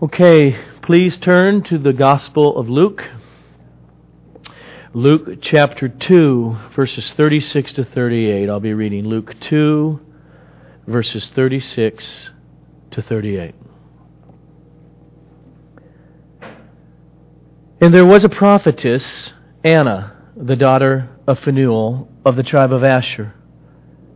Okay, please turn to the Gospel of Luke. Luke chapter 2, verses 36 to 38. I'll be reading Luke 2, verses 36 to 38. And there was a prophetess, Anna, the daughter of Phanuel of the tribe of Asher.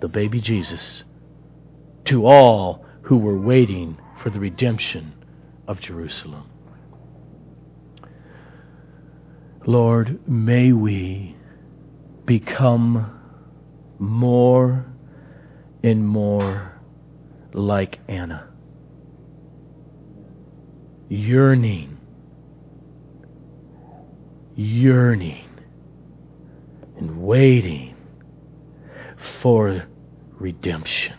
the baby Jesus, to all who were waiting for the redemption of Jerusalem. Lord, may we become more and more like Anna, yearning, yearning, and waiting for redemption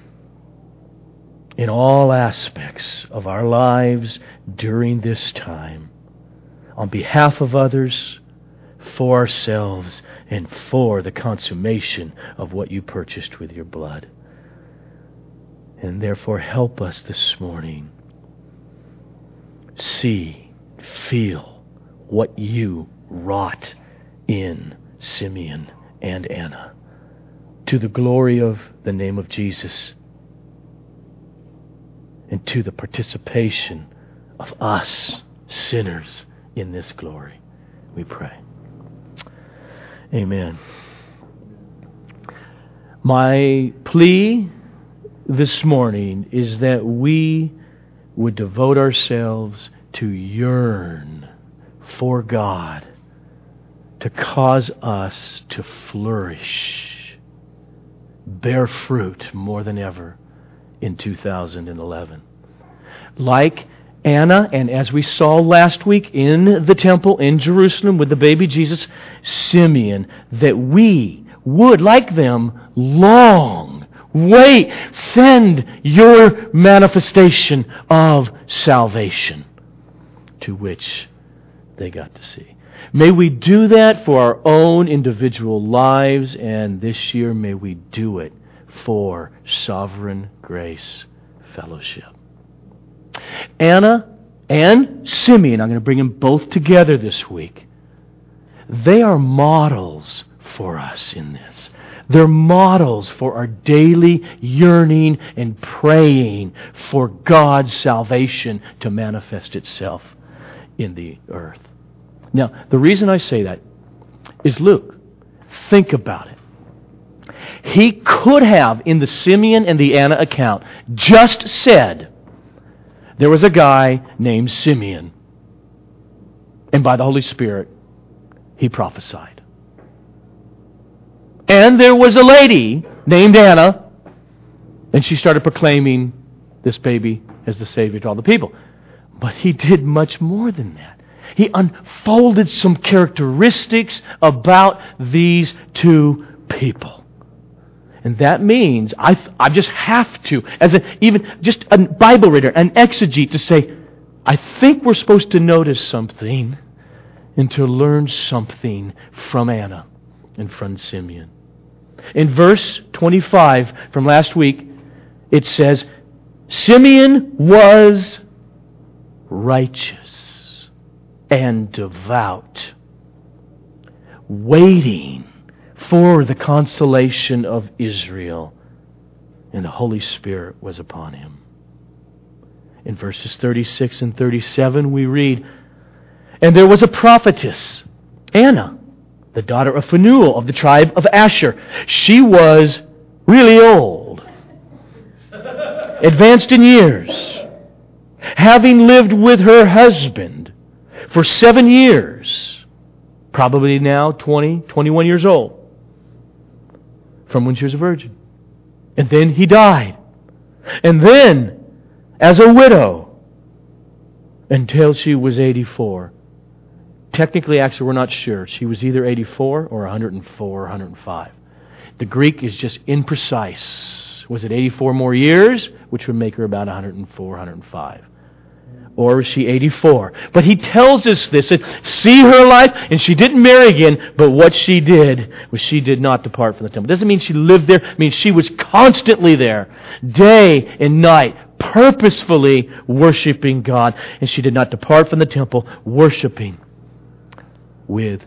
in all aspects of our lives during this time, on behalf of others, for ourselves, and for the consummation of what you purchased with your blood. And therefore, help us this morning see, feel what you wrought in Simeon and Anna to the glory of the name of Jesus and to the participation of us, sinners, in this glory. We pray. Amen. My plea this morning is that we would devote ourselves to yearn for God, to cause us to flourish bear fruit more than ever in 2011. Like Anna, and as we saw last week in the temple in Jerusalem with the baby Jesus, Simeon, that we would, like them, long, wait, send your manifestation of salvation to which they got to see. May we do that for our own individual lives, and this year may we do it for Sovereign Grace Fellowship. Anna and Simeon, I'm going to bring them both together this week. They are models for us in this. They're models for our daily yearning and praying for God's salvation to manifest itself in the earth. Now, the reason I say that is Luke. Think about it. He could have, in the Simeon and the Anna account, just said, there was a guy named Simeon, and by the Holy Spirit, he prophesied. And there was a lady named Anna, and she started proclaiming this baby as the Savior to all the people. But he did much more than that he unfolded some characteristics about these two people. And that means I, I just have to, as a, even just a Bible reader, an exegete, to say, I think we're supposed to notice something and to learn something from Anna and from Simeon. In verse 25 from last week, it says, Simeon was righteous and devout, waiting for the consolation of Israel. And the Holy Spirit was upon him. In verses 36 and 37, we read, And there was a prophetess, Anna, the daughter of Phanuel of the tribe of Asher. She was really old, advanced in years, having lived with her husband for seven years, probably now 20, 21 years old, from when she was a virgin. And then he died. And then, as a widow, until she was 84. Technically, actually, we're not sure. She was either 84 or 104 or 105. The Greek is just imprecise. Was it 84 more years, which would make her about 104, 105? Or was she 84? But he tells us this. See her life, and she didn't marry again, but what she did was she did not depart from the temple. Doesn't mean she lived there. It means she was constantly there, day and night, purposefully worshiping God. And she did not depart from the temple, worshiping with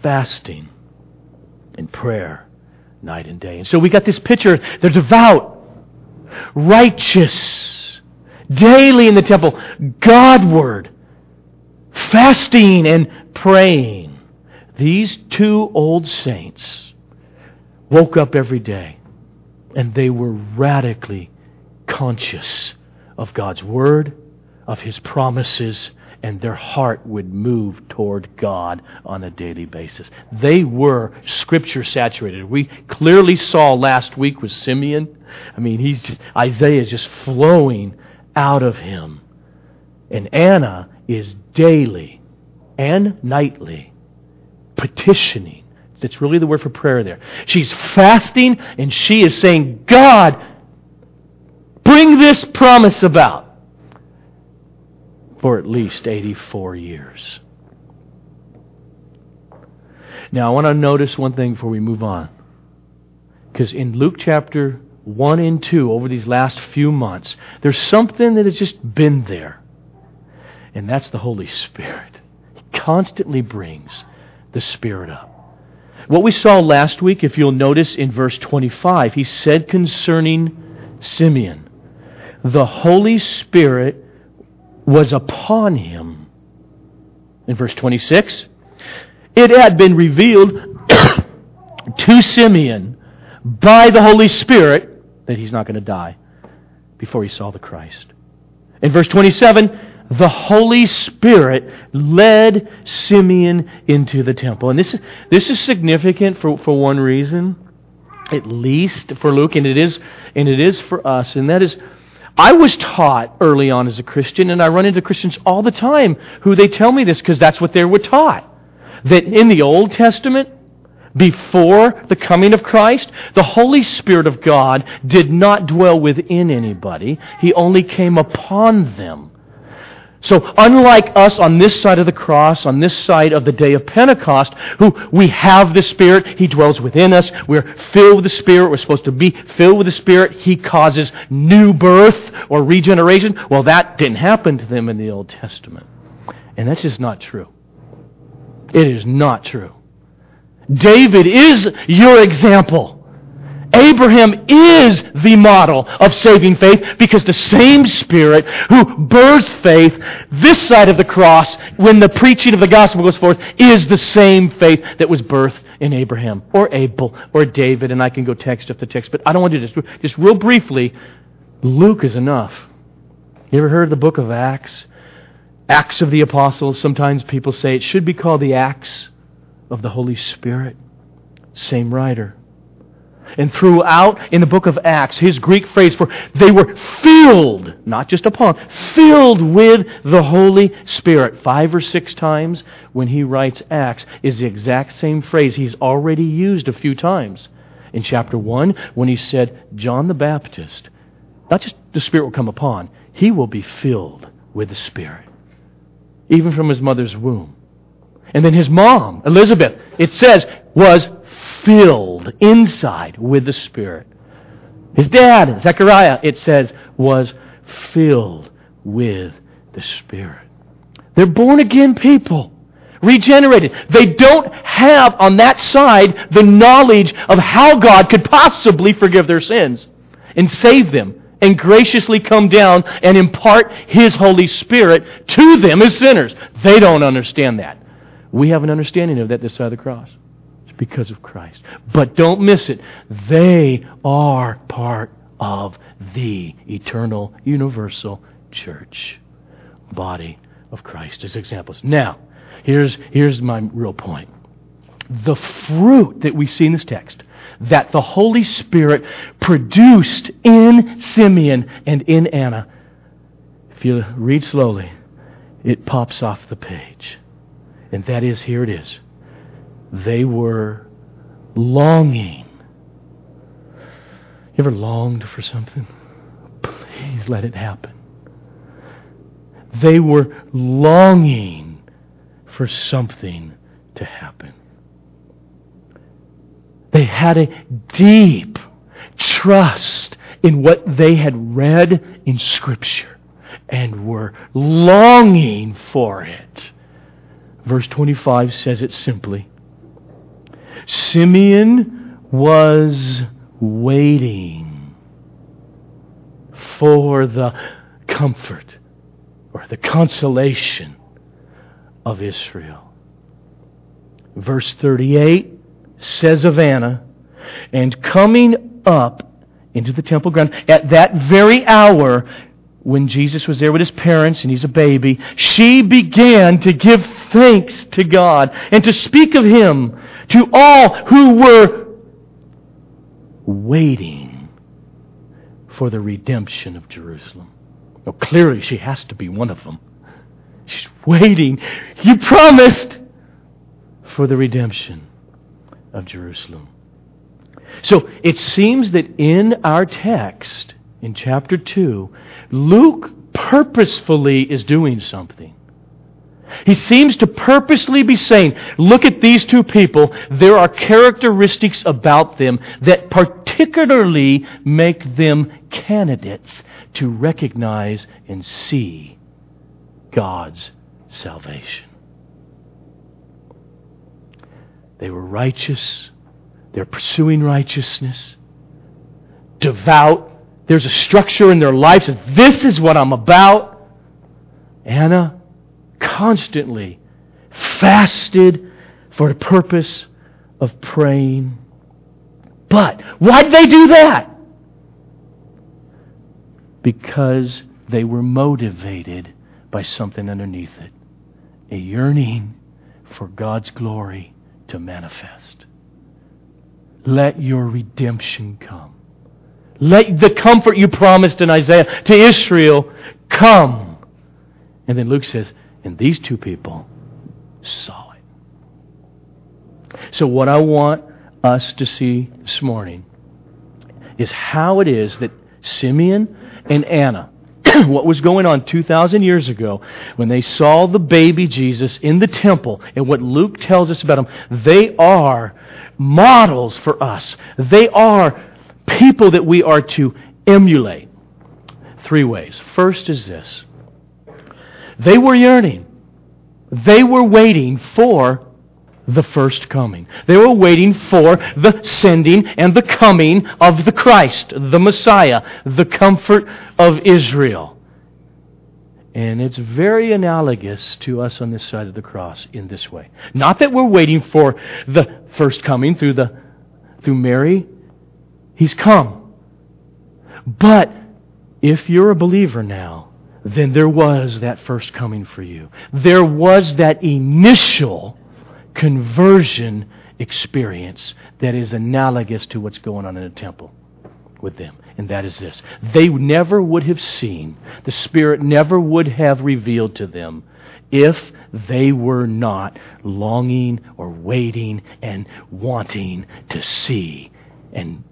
fasting and prayer night and day. And so we got this picture. They're devout, righteous, daily in the temple, Godward, fasting and praying. These two old saints woke up every day and they were radically conscious of God's Word, of His promises, and their heart would move toward God on a daily basis. They were scripture saturated. We clearly saw last week with Simeon. I mean, he's just, Isaiah is just flowing out of him. And Anna is daily and nightly petitioning. That's really the word for prayer there. She's fasting and she is saying, God, bring this promise about for at least 84 years. Now, I want to notice one thing before we move on. Because in Luke chapter 1 and 2, over these last few months, there's something that has just been there. And that's the Holy Spirit. He constantly brings the Spirit up. What we saw last week, if you'll notice in verse 25, he said concerning Simeon, the Holy Spirit was upon him. In verse 26, it had been revealed to Simeon by the Holy Spirit that he's not going to die before he saw the Christ. In verse 27, the Holy Spirit led Simeon into the temple. And this, this is significant for, for one reason, at least for Luke, and it is, and it is for us, and that is I was taught early on as a Christian, and I run into Christians all the time who they tell me this because that's what they were taught. That in the Old Testament, before the coming of Christ, the Holy Spirit of God did not dwell within anybody, He only came upon them. So, unlike us on this side of the cross, on this side of the day of Pentecost, who we have the Spirit, He dwells within us, we're filled with the Spirit, we're supposed to be filled with the Spirit, He causes new birth or regeneration. Well, that didn't happen to them in the Old Testament. And that's just not true. It is not true. David is your example. Abraham is the model of saving faith because the same Spirit who births faith this side of the cross when the preaching of the gospel goes forth is the same faith that was birthed in Abraham or Abel or David. And I can go text after text, but I don't want to just, just real briefly, Luke is enough. You ever heard of the book of Acts? Acts of the Apostles. Sometimes people say it should be called the Acts of the Holy Spirit. Same writer. And throughout in the book of Acts, his Greek phrase for they were filled, not just upon, filled with the Holy Spirit. Five or six times when he writes Acts is the exact same phrase he's already used a few times. In chapter 1, when he said, John the Baptist, not just the Spirit will come upon, he will be filled with the Spirit, even from his mother's womb. And then his mom, Elizabeth, it says, was filled inside with the Spirit. His dad, Zechariah, it says, was filled with the Spirit. They're born again people, regenerated. They don't have on that side the knowledge of how God could possibly forgive their sins and save them and graciously come down and impart His Holy Spirit to them as sinners. They don't understand that. We have an understanding of that this side of the cross It's because of Christ. But don't miss it. They are part of the eternal, universal church, body of Christ as examples. Now, here's, here's my real point. The fruit that we see in this text that the Holy Spirit produced in Simeon and in Anna, if you read slowly, it pops off the page. And that is, here it is. They were longing. You ever longed for something? Please let it happen. They were longing for something to happen. They had a deep trust in what they had read in Scripture and were longing for it. Verse 25 says it simply Simeon was waiting for the comfort or the consolation of Israel. Verse 38 says of Anna, and coming up into the temple ground at that very hour when Jesus was there with his parents and he's a baby, she began to give thanks to God and to speak of him to all who were waiting for the redemption of Jerusalem. Well, clearly she has to be one of them. She's waiting. You promised for the redemption of Jerusalem. So it seems that in our text, in chapter 2, Luke purposefully is doing something. He seems to purposely be saying, look at these two people. There are characteristics about them that particularly make them candidates to recognize and see God's salvation. They were righteous. They're pursuing righteousness. Devout. There's a structure in their lives. This is what I'm about. Anna constantly fasted for the purpose of praying. But why did they do that? Because they were motivated by something underneath it a yearning for God's glory to manifest. Let your redemption come. Let the comfort you promised in Isaiah to Israel come. And then Luke says, and these two people saw it. So, what I want us to see this morning is how it is that Simeon and Anna what was going on 2,000 years ago when they saw the baby Jesus in the temple and what Luke tells us about him, they are models for us. They are people that we are to emulate. Three ways. First is this they were yearning, they were waiting for the first coming. They were waiting for the sending and the coming of the Christ, the Messiah, the comfort of Israel. And it's very analogous to us on this side of the cross in this way. Not that we're waiting for the first coming through the through Mary. He's come. But if you're a believer now, then there was that first coming for you. There was that initial conversion experience that is analogous to what's going on in the temple with them. And that is this they never would have seen, the Spirit never would have revealed to them if they were not longing or waiting and wanting to see and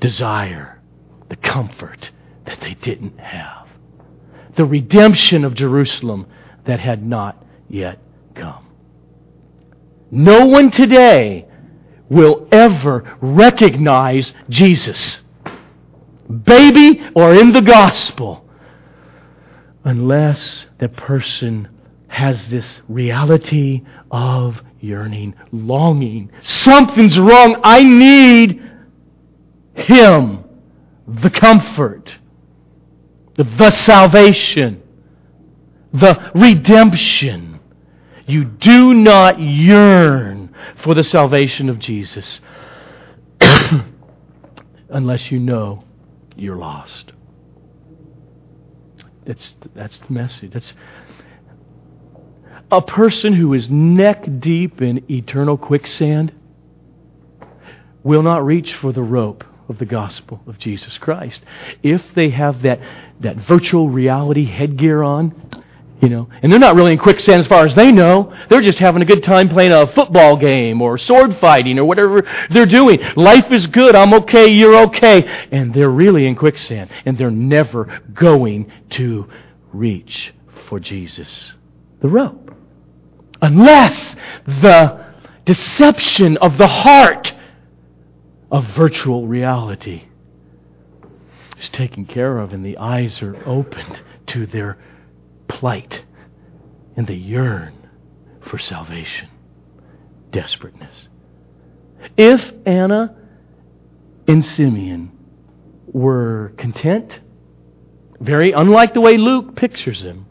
desire the comfort that they didn't have. The redemption of Jerusalem that had not yet come. No one today will ever recognize Jesus, baby or in the gospel, unless the person has this reality of yearning, longing. Something's wrong. I need Him, the comfort, the salvation, the redemption. You do not yearn for the salvation of Jesus unless you know you're lost. That's, that's the message. That's a person who is neck deep in eternal quicksand will not reach for the rope of the gospel of Jesus Christ. If they have that, that virtual reality headgear on, You know, and they're not really in quicksand as far as they know. They're just having a good time playing a football game or sword fighting or whatever they're doing. Life is good. I'm okay. You're okay. And they're really in quicksand. And they're never going to reach for Jesus, the rope. Unless the deception of the heart of virtual reality is taken care of and the eyes are opened to their plight and they yearn for salvation. Desperateness. If Anna and Simeon were content, very unlike the way Luke pictures them,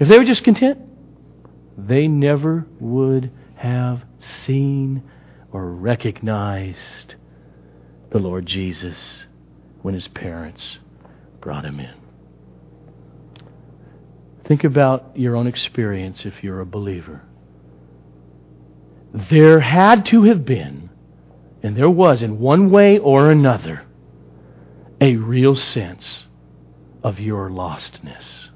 if they were just content, they never would have seen or recognized the Lord Jesus when his parents brought him in. Think about your own experience if you're a believer. There had to have been, and there was in one way or another, a real sense of your lostness.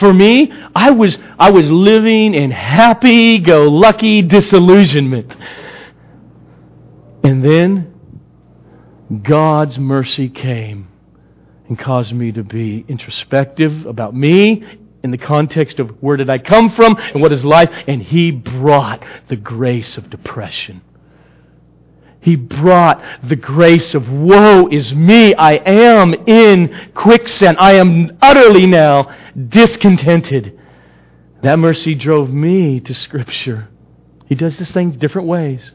For me, I was, I was living in happy go lucky disillusionment. And then God's mercy came and caused me to be introspective about me in the context of where did I come from and what is life. And He brought the grace of depression. He brought the grace of woe is me. I am in quicksand. I am utterly now discontented. That mercy drove me to Scripture. He does this thing different ways.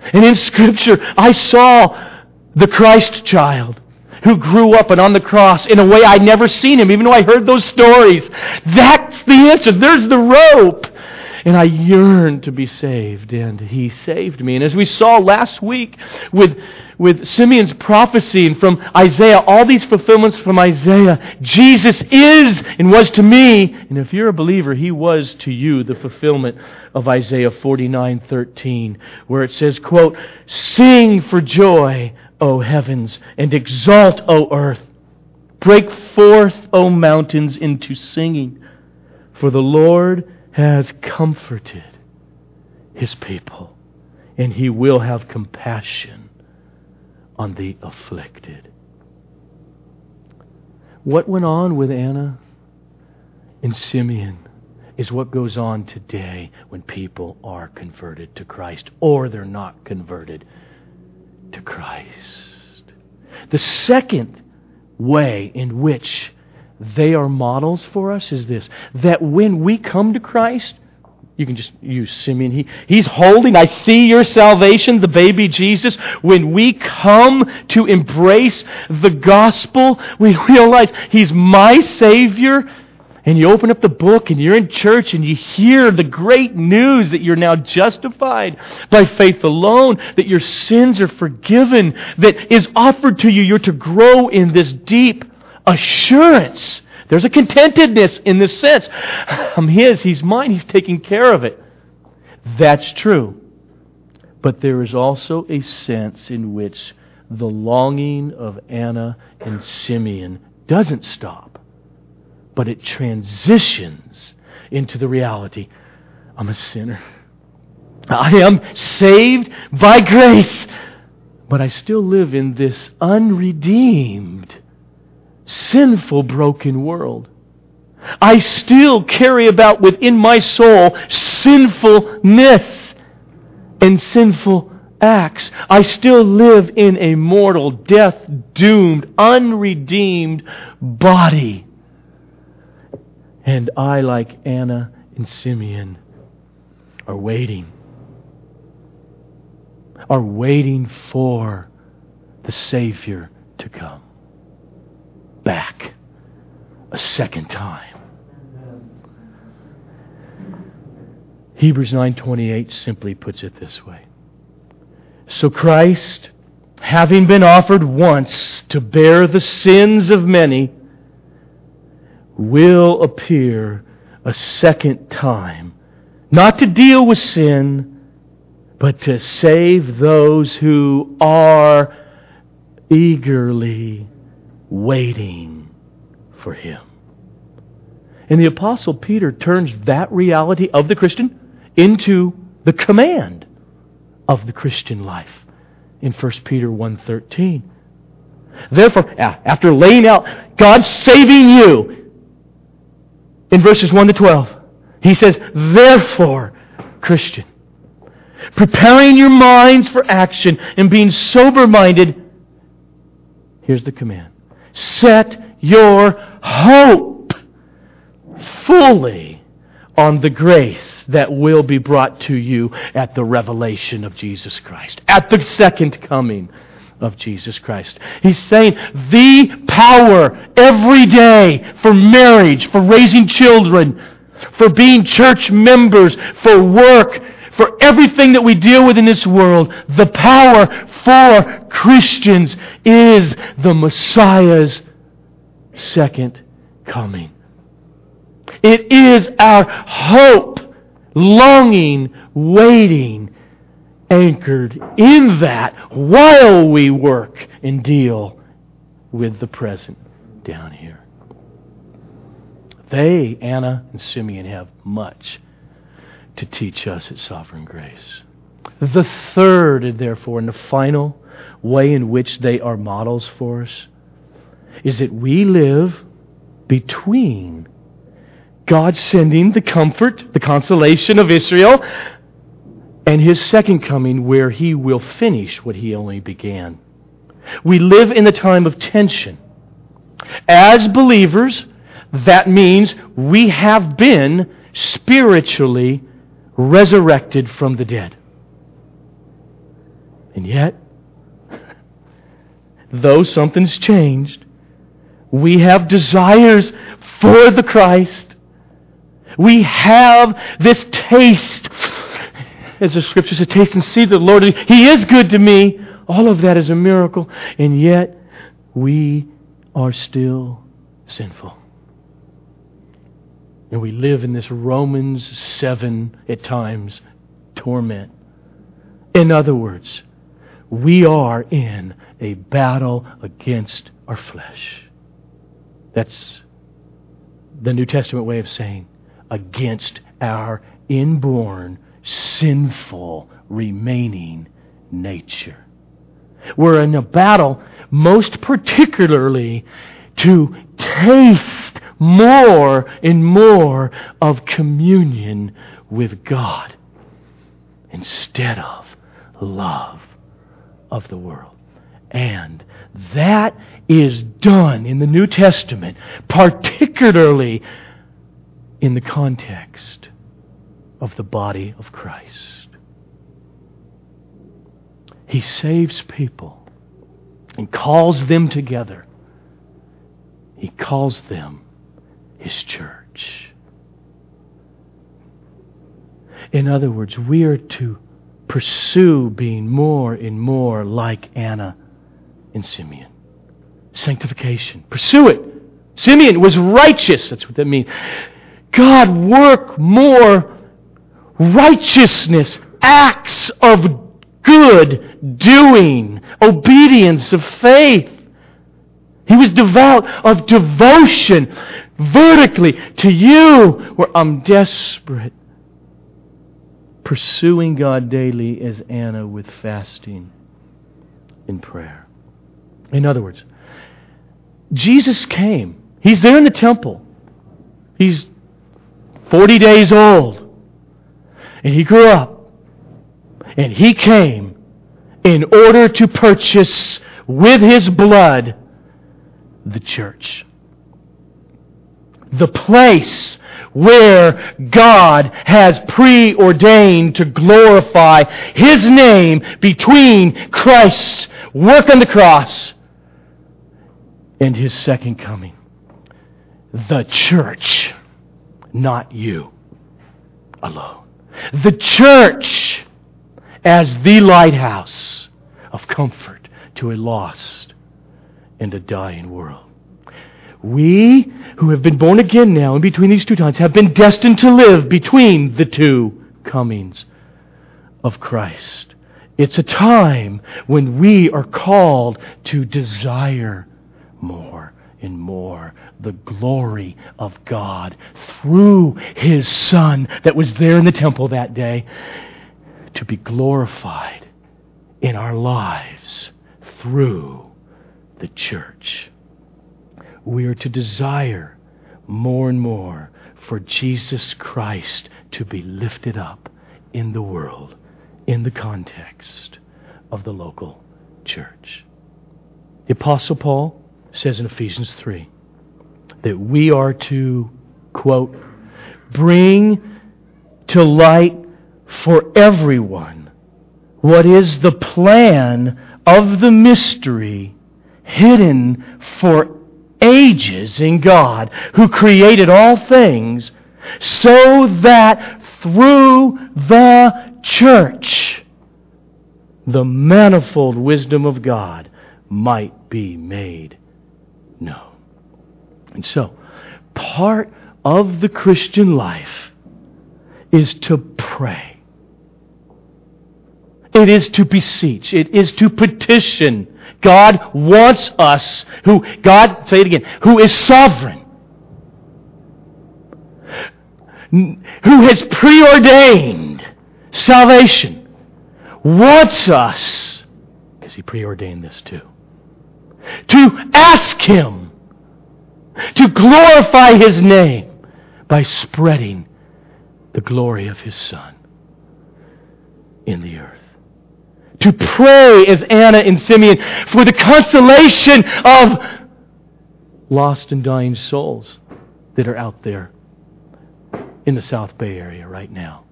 And in Scripture, I saw the Christ child who grew up and on the cross in a way I'd never seen him, even though I heard those stories. That's the answer. There's the rope. And I yearned to be saved, and he saved me. And as we saw last week with, with Simeon's prophecy and from Isaiah, all these fulfillments from Isaiah, Jesus is and was to me, and if you're a believer, he was to you the fulfillment of Isaiah 49:13, where it says, quote, "Sing for joy, O heavens, and exalt, O earth. Break forth, O mountains, into singing, for the Lord has comforted his people, and he will have compassion on the afflicted. What went on with Anna and Simeon is what goes on today when people are converted to Christ or they're not converted to Christ. The second way in which they are models for us is this that when we come to Christ, you can just use Simeon. He, he's holding, I see your salvation, the baby Jesus. When we come to embrace the gospel, we realize He's my Savior and you open up the book and you're in church and you hear the great news that you're now justified by faith alone, that your sins are forgiven, that is offered to you, you're to grow in this deep assurance. There's a contentedness in this sense. I'm His, He's mine, He's taking care of it. That's true. But there is also a sense in which the longing of Anna and Simeon doesn't stop but it transitions into the reality I'm a sinner. I am saved by grace, but I still live in this unredeemed, sinful, broken world. I still carry about within my soul sinfulness and sinful acts. I still live in a mortal, death doomed, unredeemed body. And I, like Anna and Simeon, are waiting. Are waiting for the Savior to come back a second time. Hebrews 9:28 simply puts it this way. So Christ, having been offered once to bear the sins of many, will appear a second time, not to deal with sin, but to save those who are eagerly waiting for Him. And the Apostle Peter turns that reality of the Christian into the command of the Christian life in 1 Peter 1.13. Therefore, after laying out God saving you in verses 1 to 12, he says, Therefore, Christian, preparing your minds for action and being sober minded, here's the command. Set your hope fully on the grace that will be brought to you at the revelation of Jesus Christ, at the second coming of Jesus Christ. He's saying the power every day for marriage, for raising children, for being church members, for work, for everything that we deal with in this world, the power for Christians is the Messiah's second coming. It is our hope, longing, waiting, anchored in that while we work and deal with the present down here. They, Anna and Simeon, have much to teach us at Sovereign Grace. The third, and therefore, and the final way in which they are models for us is that we live between God sending the comfort, the consolation of Israel, and his second coming, where he will finish what he only began. We live in the time of tension. As believers, that means we have been spiritually resurrected from the dead. And yet, though something's changed, we have desires for the Christ. We have this taste, as the scripture says, taste and see the Lord. He is good to me. All of that is a miracle. And yet, we are still sinful. And we live in this Romans 7 at times torment. In other words, we are in a battle against our flesh. That's the New Testament way of saying against our inborn, sinful, remaining nature. We're in a battle most particularly to taste more and more of communion with God instead of love of the world. And that is done in the New Testament, particularly in the context of the body of Christ. He saves people and calls them together. He calls them his church. In other words, we are to pursue being more and more like Anna and Simeon. Sanctification. Pursue it. Simeon was righteous. That's what that means. God, work more righteousness, acts of good doing, obedience of faith. He was devout of devotion vertically to you where I'm desperate. Pursuing God daily as Anna with fasting and prayer. In other words, Jesus came. He's there in the temple. He's 40 days old. And he grew up. And he came in order to purchase with his blood the church the place where God has preordained to glorify His name between Christ's work on the cross and His second coming. The church, not you alone. The church as the lighthouse of comfort to a lost and a dying world. We who have been born again now in between these two times have been destined to live between the two comings of Christ. It's a time when we are called to desire more and more the glory of God through His Son that was there in the temple that day to be glorified in our lives through the church. We are to desire more and more for Jesus Christ to be lifted up in the world in the context of the local church. The Apostle Paul says in Ephesians 3 that we are to, quote, bring to light for everyone what is the plan of the mystery hidden for ages in God who created all things so that through the church the manifold wisdom of God might be made known. And so, part of the Christian life is to pray. It is to beseech. It is to petition. God wants us, who, God, say it again, who is sovereign, who has preordained salvation, wants us, because He preordained this too, to ask Him to glorify His name by spreading the glory of His Son in the earth. To pray as Anna and Simeon for the consolation of lost and dying souls that are out there in the South Bay area right now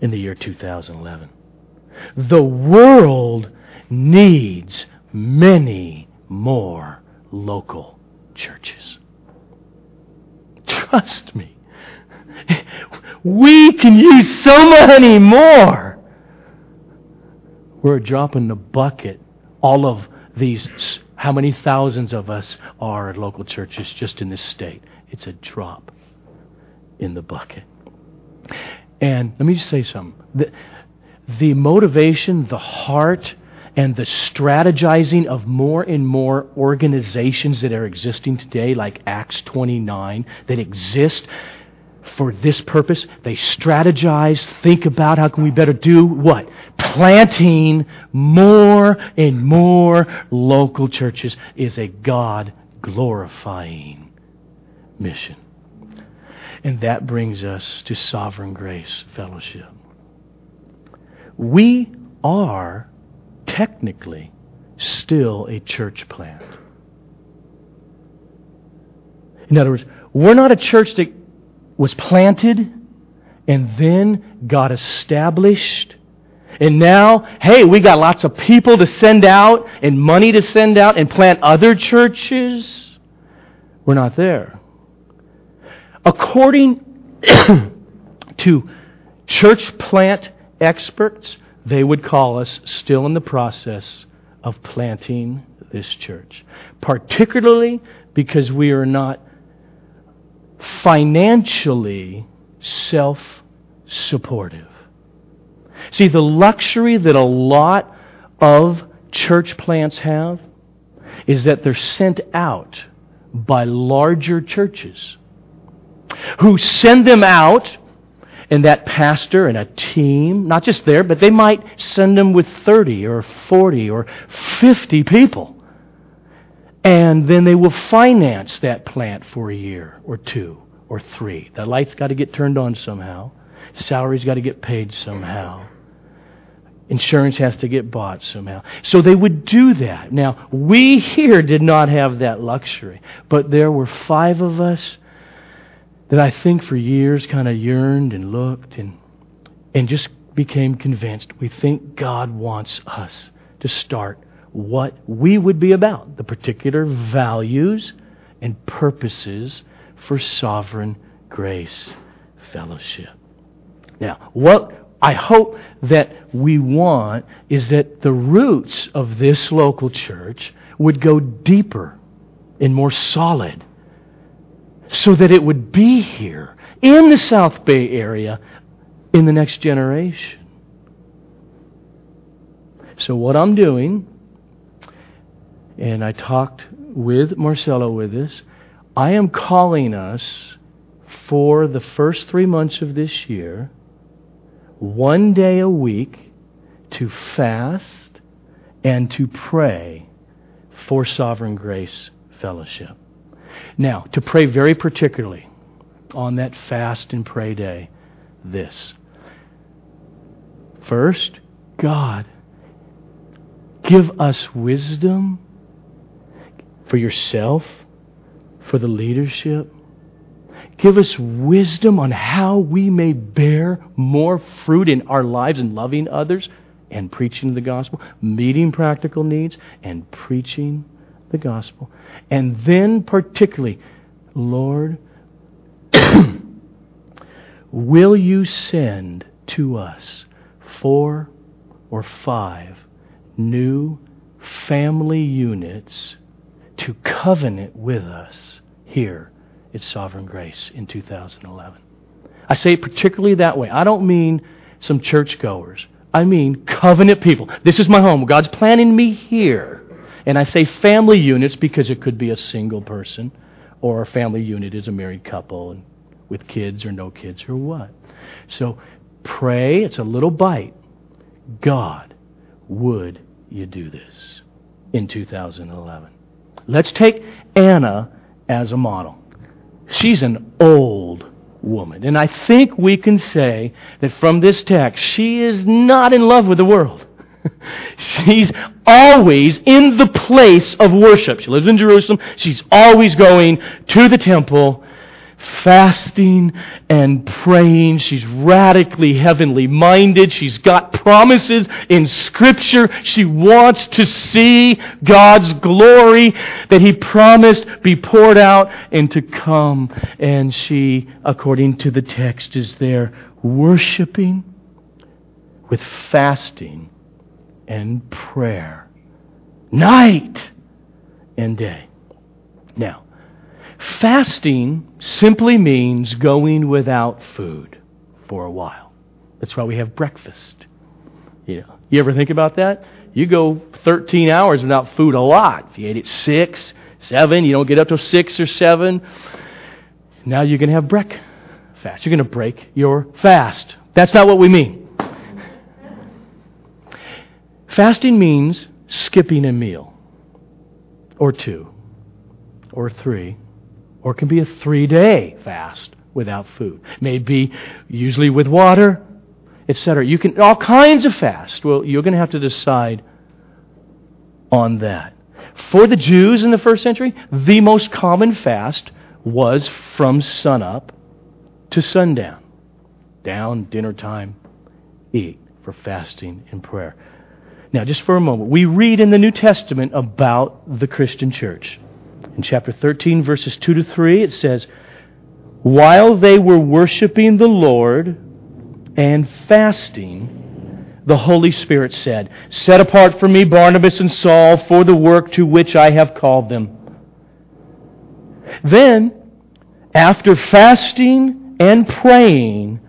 in the year 2011. The world needs many more local churches. Trust me. We can use so many more. We're dropping the bucket. All of these, how many thousands of us are at local churches just in this state? It's a drop in the bucket. And let me just say something. The, the motivation, the heart, and the strategizing of more and more organizations that are existing today, like Acts 29, that exist for this purpose. They strategize, think about how can we better do what? Planting more and more local churches is a God glorifying mission. And that brings us to Sovereign Grace Fellowship. We are technically still a church plant. In other words, we're not a church that was planted and then got established. And now, hey, we got lots of people to send out and money to send out and plant other churches. We're not there. According to church plant experts, they would call us still in the process of planting this church, particularly because we are not financially self supportive. See, the luxury that a lot of church plants have is that they're sent out by larger churches who send them out and that pastor and a team, not just there, but they might send them with 30 or 40 or 50 people. And then they will finance that plant for a year or two or three. The lights got to get turned on somehow. Salaries got to get paid somehow. Insurance has to get bought somehow. So they would do that. Now, we here did not have that luxury, but there were five of us that I think for years kind of yearned and looked and, and just became convinced we think God wants us to start what we would be about, the particular values and purposes for sovereign grace fellowship. Now, what I hope that we want is that the roots of this local church would go deeper and more solid so that it would be here in the South Bay area in the next generation. So, what I'm doing, and I talked with Marcelo with this, I am calling us for the first three months of this year, one day a week, to fast and to pray for Sovereign Grace Fellowship. Now, to pray very particularly on that fast and pray day, this. First, God, give us wisdom for yourself, for the leadership. Give us wisdom on how we may bear more fruit in our lives in loving others and preaching the gospel, meeting practical needs and preaching the gospel. And then, particularly, Lord, will you send to us four or five new family units to covenant with us here at Sovereign Grace in 2011? I say it particularly that way. I don't mean some churchgoers. I mean covenant people. This is my home. God's planning me here. And I say family units because it could be a single person, or a family unit is a married couple and with kids or no kids or what. So pray, it's a little bite. God, would you do this in 2011? Let's take Anna as a model. She's an old woman. And I think we can say that from this text, she is not in love with the world. She's always in the place of worship. She lives in Jerusalem. She's always going to the temple, fasting and praying. She's radically heavenly minded. She's got promises in Scripture. She wants to see God's glory that He promised be poured out and to come. And she, according to the text, is there worshiping with fasting and prayer, night and day. Now, fasting simply means going without food for a while. That's why we have breakfast. You, know, you ever think about that? You go 13 hours without food a lot. If you ate at 6, 7, you don't get up till 6 or 7. Now you're going to have breakfast. You're going to break your fast. That's not what we mean. Fasting means skipping a meal, or two, or three, or it can be a three day fast without food. Maybe usually with water, etc. You can all kinds of fast. Well, you're going to have to decide on that. For the Jews in the first century, the most common fast was from sunup to sundown. Down, dinner time, eat for fasting and prayer. Now, just for a moment, we read in the New Testament about the Christian church. In chapter 13, verses 2 to 3, it says, While they were worshiping the Lord and fasting, the Holy Spirit said, Set apart for me Barnabas and Saul for the work to which I have called them. Then, after fasting and praying,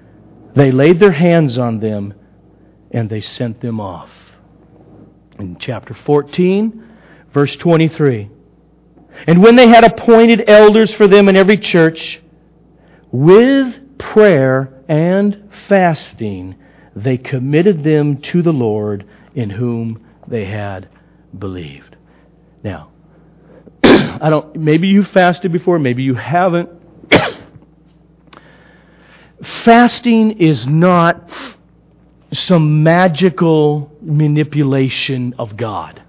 they laid their hands on them and they sent them off in chapter 14, verse 23. And when they had appointed elders for them in every church, with prayer and fasting, they committed them to the Lord in whom they had believed. Now, I don't, maybe you fasted before, maybe you haven't. Fasting is not some magical manipulation of God.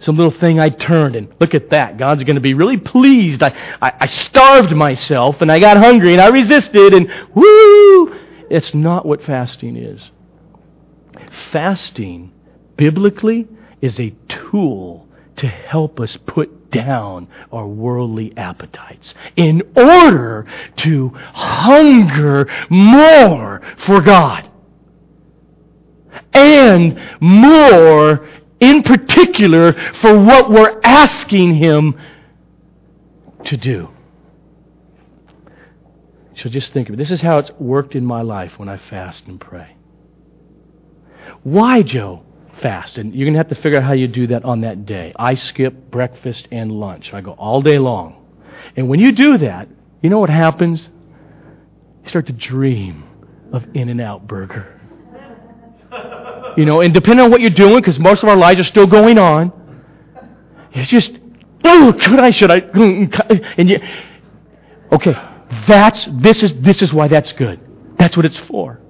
Some little thing I turned and look at that. God's going to be really pleased. I, I, I starved myself and I got hungry and I resisted and woo! It's not what fasting is. Fasting, biblically, is a tool to help us put down our worldly appetites in order to hunger more for God and more in particular for what we're asking Him to do. So just think of it. This is how it's worked in my life when I fast and pray. Why, Joe? fast. And you're going to have to figure out how you do that on that day. I skip breakfast and lunch. I go all day long. And when you do that, you know what happens? You start to dream of In N Out Burger. You know, and depending on what you're doing, because most of our lives are still going on, you just, oh, should I, should I? Mm-hmm. And you, okay, that's, this is, this is why that's good. That's what it's for.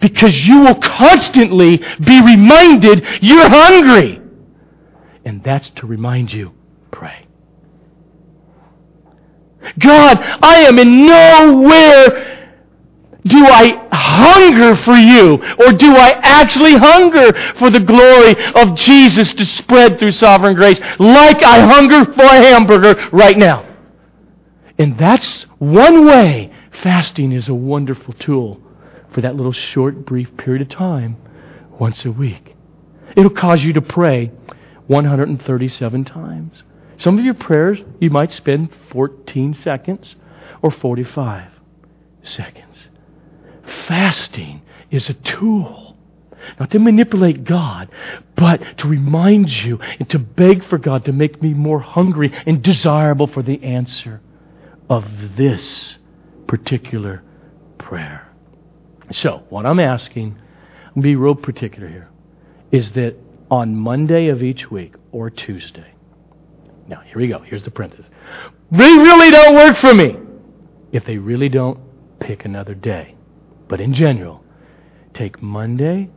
Because you will constantly be reminded you're hungry. And that's to remind you, pray. God, I am in nowhere do I hunger for you? Or do I actually hunger for the glory of Jesus to spread through sovereign grace like I hunger for a hamburger right now? And that's one way fasting is a wonderful tool for that little short, brief period of time once a week. It'll cause you to pray 137 times. Some of your prayers, you might spend 14 seconds or 45 seconds. Fasting is a tool, not to manipulate God, but to remind you and to beg for God to make me more hungry and desirable for the answer of this particular prayer. So, what I'm asking, I'm be real particular here, is that on Monday of each week or Tuesday, now here we go, here's the parenthesis. They really don't work for me. If they really don't, pick another day. But in general, take Monday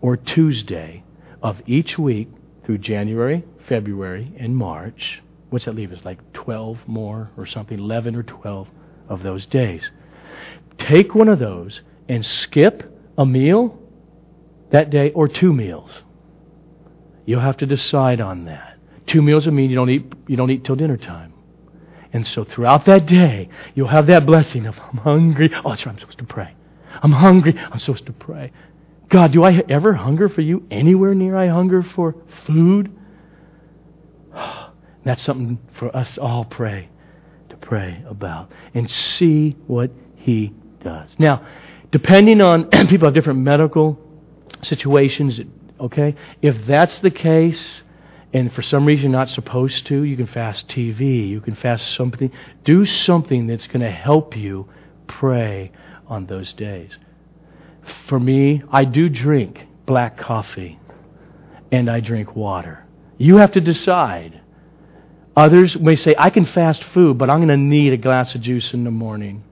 or Tuesday of each week through January, February, and March. What's that leave us? Like 12 more or something, 11 or 12 of those days. Take one of those and skip a meal that day or two meals. You'll have to decide on that. Two meals will mean you don't eat you don't eat till dinner time. And so throughout that day, you'll have that blessing of I'm hungry. Oh, that's right, I'm supposed to pray. I'm hungry. I'm supposed to pray. God, do I ever hunger for you anywhere near I hunger for food? That's something for us all pray to pray about and see what he does. Now, depending on people have different medical situations, okay? If that's the case, and for some reason you're not supposed to, you can fast TV, you can fast something. Do something that's going to help you pray on those days. For me, I do drink black coffee and I drink water. You have to decide. Others may say, I can fast food, but I'm going to need a glass of juice in the morning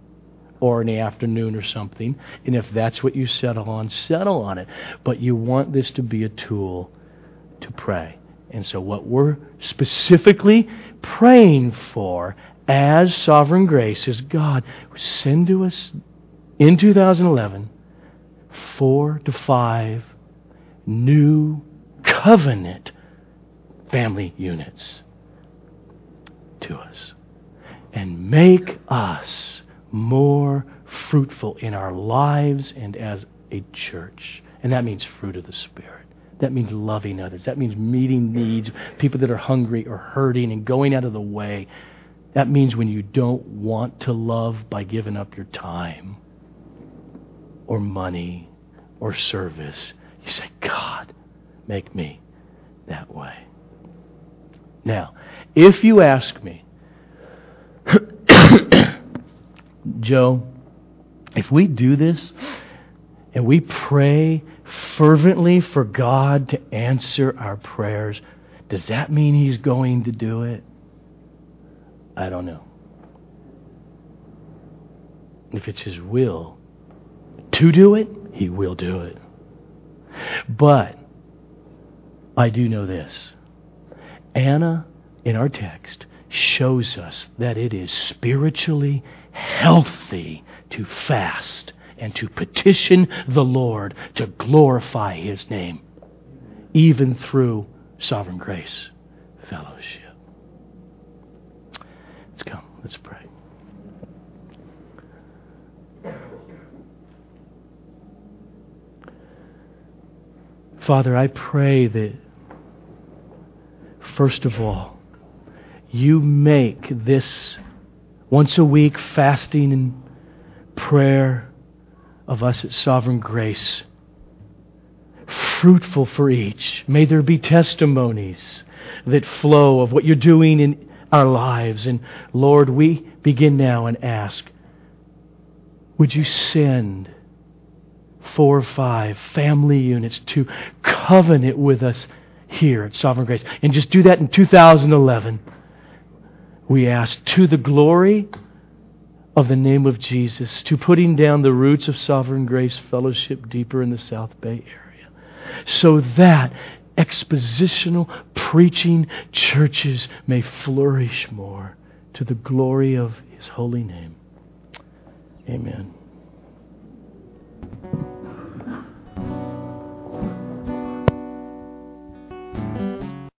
or in the afternoon or something. And if that's what you settle on, settle on it. But you want this to be a tool to pray. And so, what we're specifically praying for as sovereign grace is God, send to us in 2011 four to five new covenant family units to us and make us more fruitful in our lives and as a church. And that means fruit of the Spirit. That means loving others. That means meeting needs, people that are hungry or hurting and going out of the way. That means when you don't want to love by giving up your time or money or service. You say, God, make me that way. Now, if you ask me, Joe, if we do this and we pray fervently for God to answer our prayers, does that mean He's going to do it? I don't know. If it's His will, to do it, He will do it. But I do know this Anna, in our text, shows us that it is spiritually healthy to fast and to petition the Lord to glorify His name, even through sovereign grace fellowship. Let's come. Let's pray. Father, I pray that, first of all, you make this once a week fasting and prayer of us at Sovereign Grace fruitful for each. May there be testimonies that flow of what you're doing in our lives. And Lord, we begin now and ask, would you send four five family units to covenant with us here at Sovereign Grace? And just do that in 2011. We ask to the glory of the name of Jesus, to putting down the roots of Sovereign Grace Fellowship deeper in the South Bay area, so that expositional preaching churches may flourish more to the glory of His holy name. Amen.